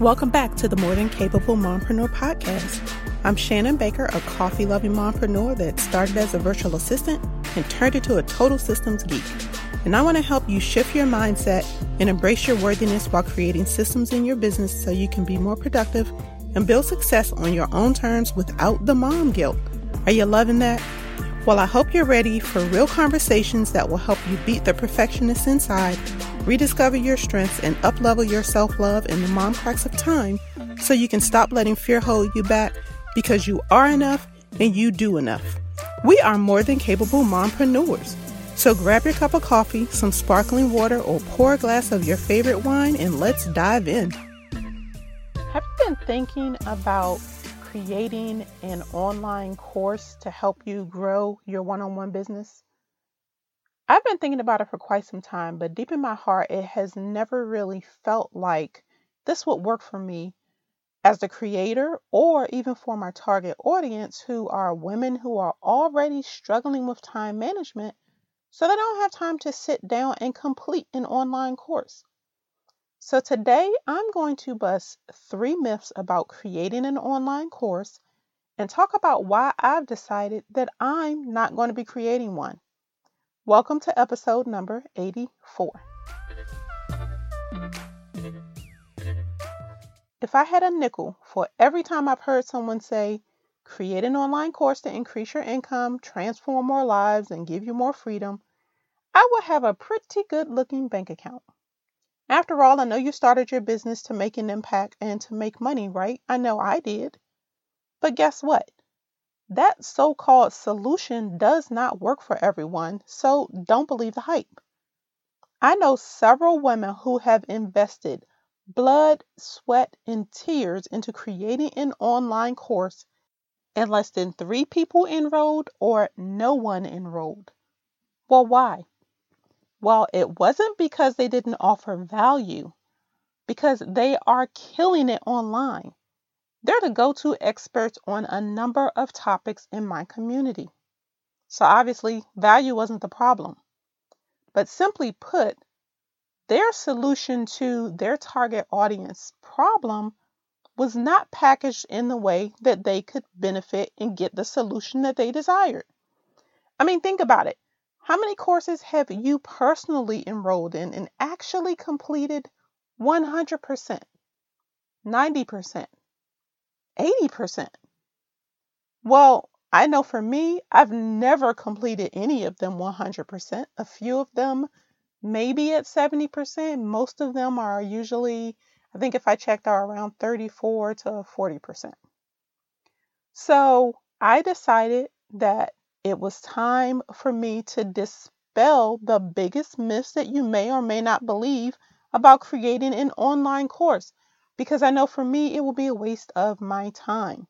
Welcome back to the More Than Capable Mompreneur podcast. I'm Shannon Baker, a coffee loving mompreneur that started as a virtual assistant and turned into a total systems geek. And I want to help you shift your mindset and embrace your worthiness while creating systems in your business so you can be more productive and build success on your own terms without the mom guilt. Are you loving that? Well, I hope you're ready for real conversations that will help you beat the perfectionist inside, rediscover your strengths, and uplevel your self love in the mom cracks of time so you can stop letting fear hold you back because you are enough and you do enough. We are more than capable mompreneurs. So grab your cup of coffee, some sparkling water, or pour a glass of your favorite wine and let's dive in. Have you been thinking about creating an online course to help you grow your one on one business? I've been thinking about it for quite some time, but deep in my heart, it has never really felt like this would work for me as the creator or even for my target audience who are women who are already struggling with time management so they don't have time to sit down and complete an online course. So today I'm going to bust three myths about creating an online course and talk about why I've decided that I'm not going to be creating one. Welcome to episode number 84. If I had a nickel for every time I've heard someone say, create an online course to increase your income, transform more lives, and give you more freedom, I would have a pretty good looking bank account. After all, I know you started your business to make an impact and to make money, right? I know I did. But guess what? That so called solution does not work for everyone, so don't believe the hype. I know several women who have invested blood, sweat, and tears into creating an online course, and less than three people enrolled or no one enrolled. Well, why? Well, it wasn't because they didn't offer value, because they are killing it online. They're the go to experts on a number of topics in my community. So obviously, value wasn't the problem. But simply put, their solution to their target audience problem was not packaged in the way that they could benefit and get the solution that they desired. I mean, think about it. How many courses have you personally enrolled in and actually completed 100%, 90%, 80%? Well, I know for me, I've never completed any of them 100%. A few of them maybe at 70%. Most of them are usually, I think if I checked, are around 34 to 40%. So I decided that it was time for me to dispel the biggest myths that you may or may not believe about creating an online course because I know for me it will be a waste of my time.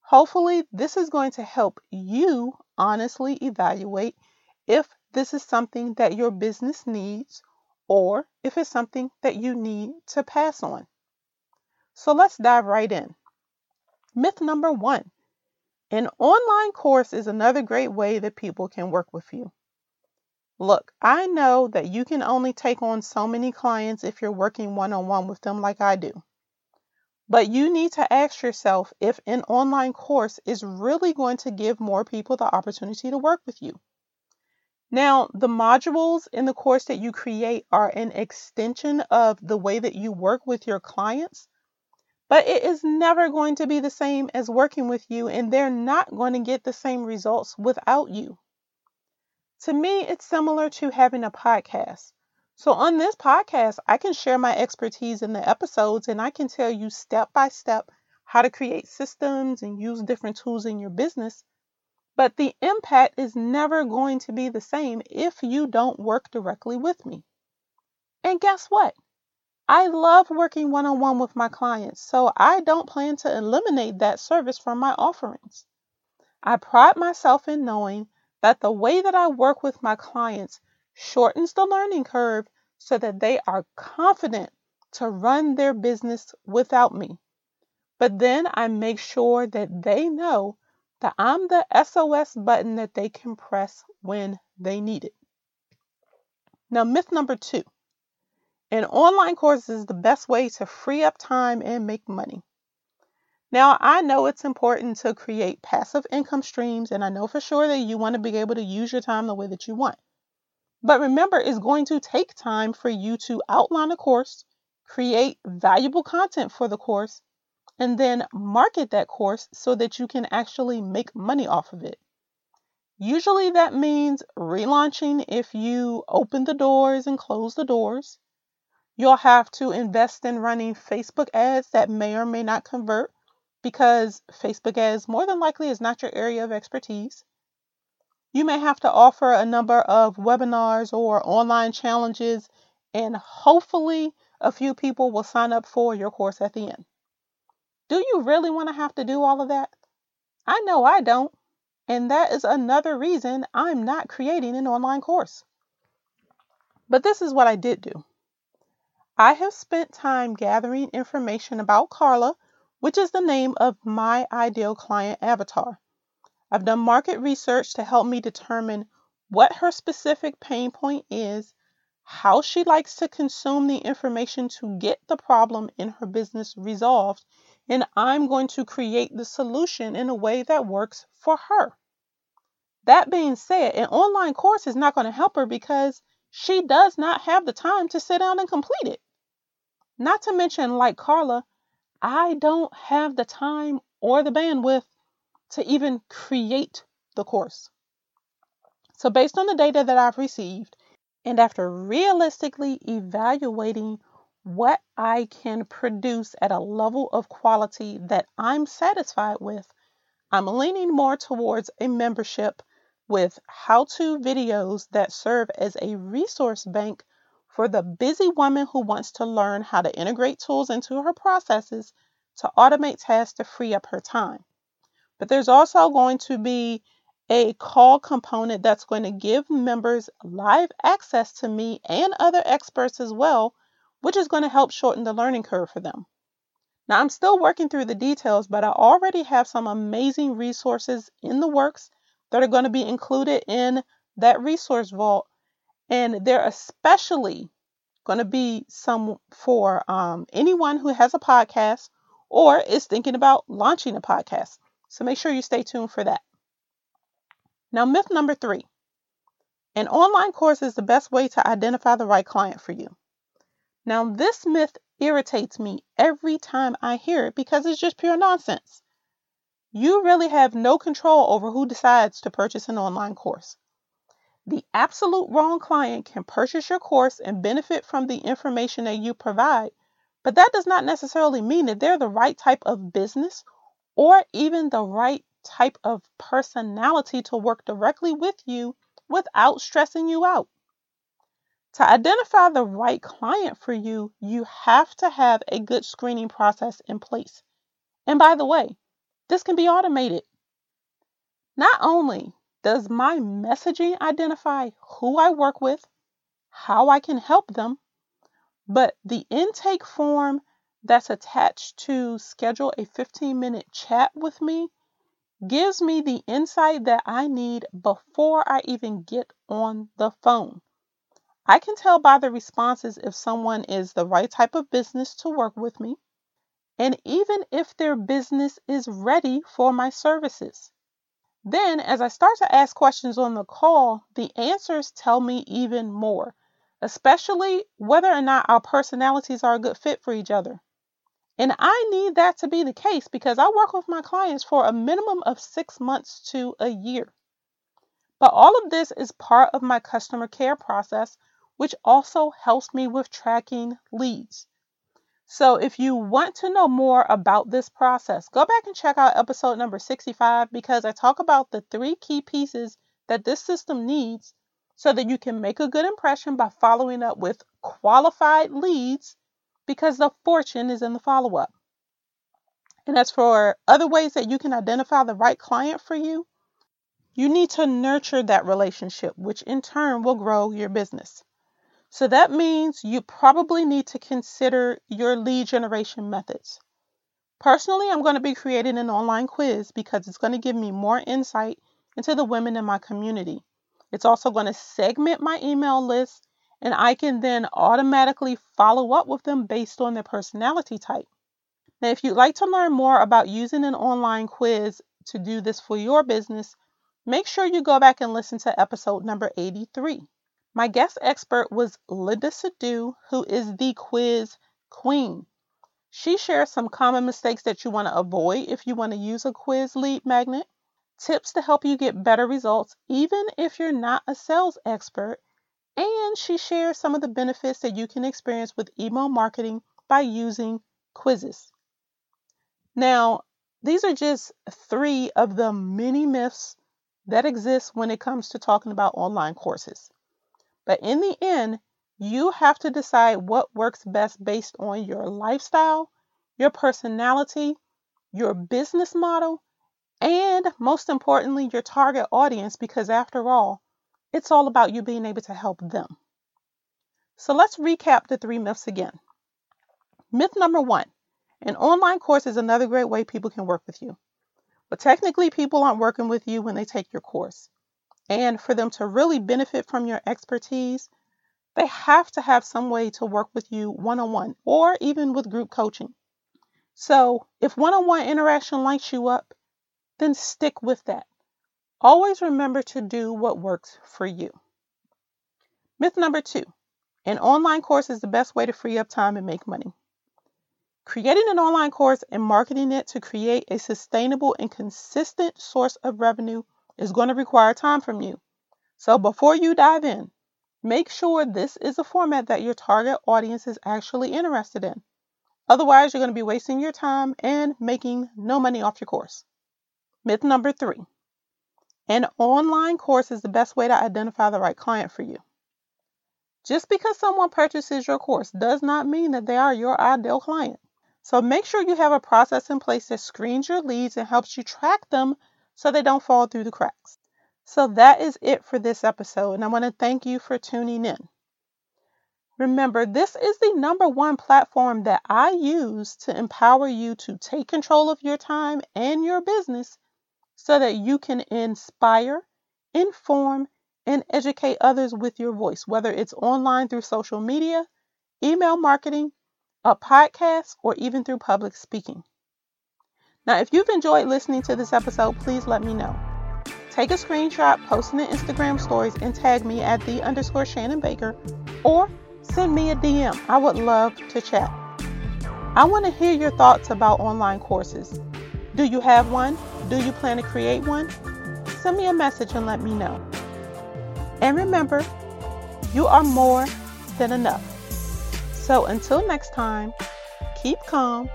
Hopefully, this is going to help you honestly evaluate if this is something that your business needs or if it's something that you need to pass on. So let's dive right in. Myth number one an online course is another great way that people can work with you. Look, I know that you can only take on so many clients if you're working one on one with them like I do. But you need to ask yourself if an online course is really going to give more people the opportunity to work with you. Now, the modules in the course that you create are an extension of the way that you work with your clients but it is never going to be the same as working with you, and they're not going to get the same results without you. To me, it's similar to having a podcast. So, on this podcast, I can share my expertise in the episodes and I can tell you step by step how to create systems and use different tools in your business. But the impact is never going to be the same if you don't work directly with me. And guess what? I love working one on one with my clients, so I don't plan to eliminate that service from my offerings. I pride myself in knowing that the way that I work with my clients shortens the learning curve so that they are confident to run their business without me. But then I make sure that they know that I'm the SOS button that they can press when they need it. Now, myth number two An online course is the best way to free up time and make money. Now, I know it's important to create passive income streams, and I know for sure that you want to be able to use your time the way that you want. But remember, it's going to take time for you to outline a course, create valuable content for the course, and then market that course so that you can actually make money off of it. Usually that means relaunching if you open the doors and close the doors. You'll have to invest in running Facebook ads that may or may not convert because Facebook ads more than likely is not your area of expertise. You may have to offer a number of webinars or online challenges, and hopefully, a few people will sign up for your course at the end. Do you really want to have to do all of that? I know I don't, and that is another reason I'm not creating an online course. But this is what I did do. I have spent time gathering information about Carla, which is the name of my ideal client avatar. I've done market research to help me determine what her specific pain point is, how she likes to consume the information to get the problem in her business resolved, and I'm going to create the solution in a way that works for her. That being said, an online course is not going to help her because she does not have the time to sit down and complete it. Not to mention, like Carla, I don't have the time or the bandwidth to even create the course. So, based on the data that I've received, and after realistically evaluating what I can produce at a level of quality that I'm satisfied with, I'm leaning more towards a membership with how to videos that serve as a resource bank for the busy woman who wants to learn how to integrate tools into her processes to automate tasks to free up her time. But there's also going to be a call component that's going to give members live access to me and other experts as well, which is going to help shorten the learning curve for them. Now, I'm still working through the details, but I already have some amazing resources in the works that are going to be included in that resource vault. And they're especially going to be some for um, anyone who has a podcast or is thinking about launching a podcast. So make sure you stay tuned for that. Now, myth number three an online course is the best way to identify the right client for you. Now, this myth irritates me every time I hear it because it's just pure nonsense. You really have no control over who decides to purchase an online course. The absolute wrong client can purchase your course and benefit from the information that you provide, but that does not necessarily mean that they're the right type of business or even the right type of personality to work directly with you without stressing you out. To identify the right client for you, you have to have a good screening process in place. And by the way, this can be automated. Not only does my messaging identify who I work with, how I can help them, but the intake form that's attached to schedule a 15 minute chat with me gives me the insight that I need before I even get on the phone. I can tell by the responses if someone is the right type of business to work with me, and even if their business is ready for my services. Then, as I start to ask questions on the call, the answers tell me even more, especially whether or not our personalities are a good fit for each other. And I need that to be the case because I work with my clients for a minimum of six months to a year. But all of this is part of my customer care process, which also helps me with tracking leads. So if you want to know more about this process, go back and check out episode number 65 because I talk about the three key pieces that this system needs so that you can make a good impression by following up with qualified leads because the fortune is in the follow up. And as for other ways that you can identify the right client for you, you need to nurture that relationship, which in turn will grow your business. So that means you probably need to consider your lead generation methods. Personally, I'm going to be creating an online quiz because it's going to give me more insight into the women in my community. It's also going to segment my email list and I can then automatically follow up with them based on their personality type. Now, if you'd like to learn more about using an online quiz to do this for your business, make sure you go back and listen to episode number 83. My guest expert was Linda Sidhu, who is the quiz queen. She shares some common mistakes that you want to avoid if you want to use a quiz lead magnet, tips to help you get better results, even if you're not a sales expert, and she shares some of the benefits that you can experience with email marketing by using quizzes. Now, these are just three of the many myths that exist when it comes to talking about online courses. But in the end, you have to decide what works best based on your lifestyle, your personality, your business model, and most importantly, your target audience, because after all, it's all about you being able to help them. So let's recap the three myths again. Myth number one an online course is another great way people can work with you. But technically, people aren't working with you when they take your course. And for them to really benefit from your expertise, they have to have some way to work with you one on one or even with group coaching. So if one on one interaction lights you up, then stick with that. Always remember to do what works for you. Myth number two an online course is the best way to free up time and make money. Creating an online course and marketing it to create a sustainable and consistent source of revenue is going to require time from you. So before you dive in, make sure this is a format that your target audience is actually interested in. Otherwise, you're going to be wasting your time and making no money off your course. Myth number three an online course is the best way to identify the right client for you. Just because someone purchases your course does not mean that they are your ideal client. So make sure you have a process in place that screens your leads and helps you track them so they don't fall through the cracks. So that is it for this episode, and I want to thank you for tuning in. Remember, this is the number one platform that I use to empower you to take control of your time and your business so that you can inspire, inform, and educate others with your voice, whether it's online through social media, email marketing, a podcast, or even through public speaking. Now, if you've enjoyed listening to this episode, please let me know. Take a screenshot, post in the Instagram stories, and tag me at the underscore Shannon Baker, or send me a DM. I would love to chat. I want to hear your thoughts about online courses. Do you have one? Do you plan to create one? Send me a message and let me know. And remember, you are more than enough. So until next time, keep calm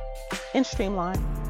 and streamline.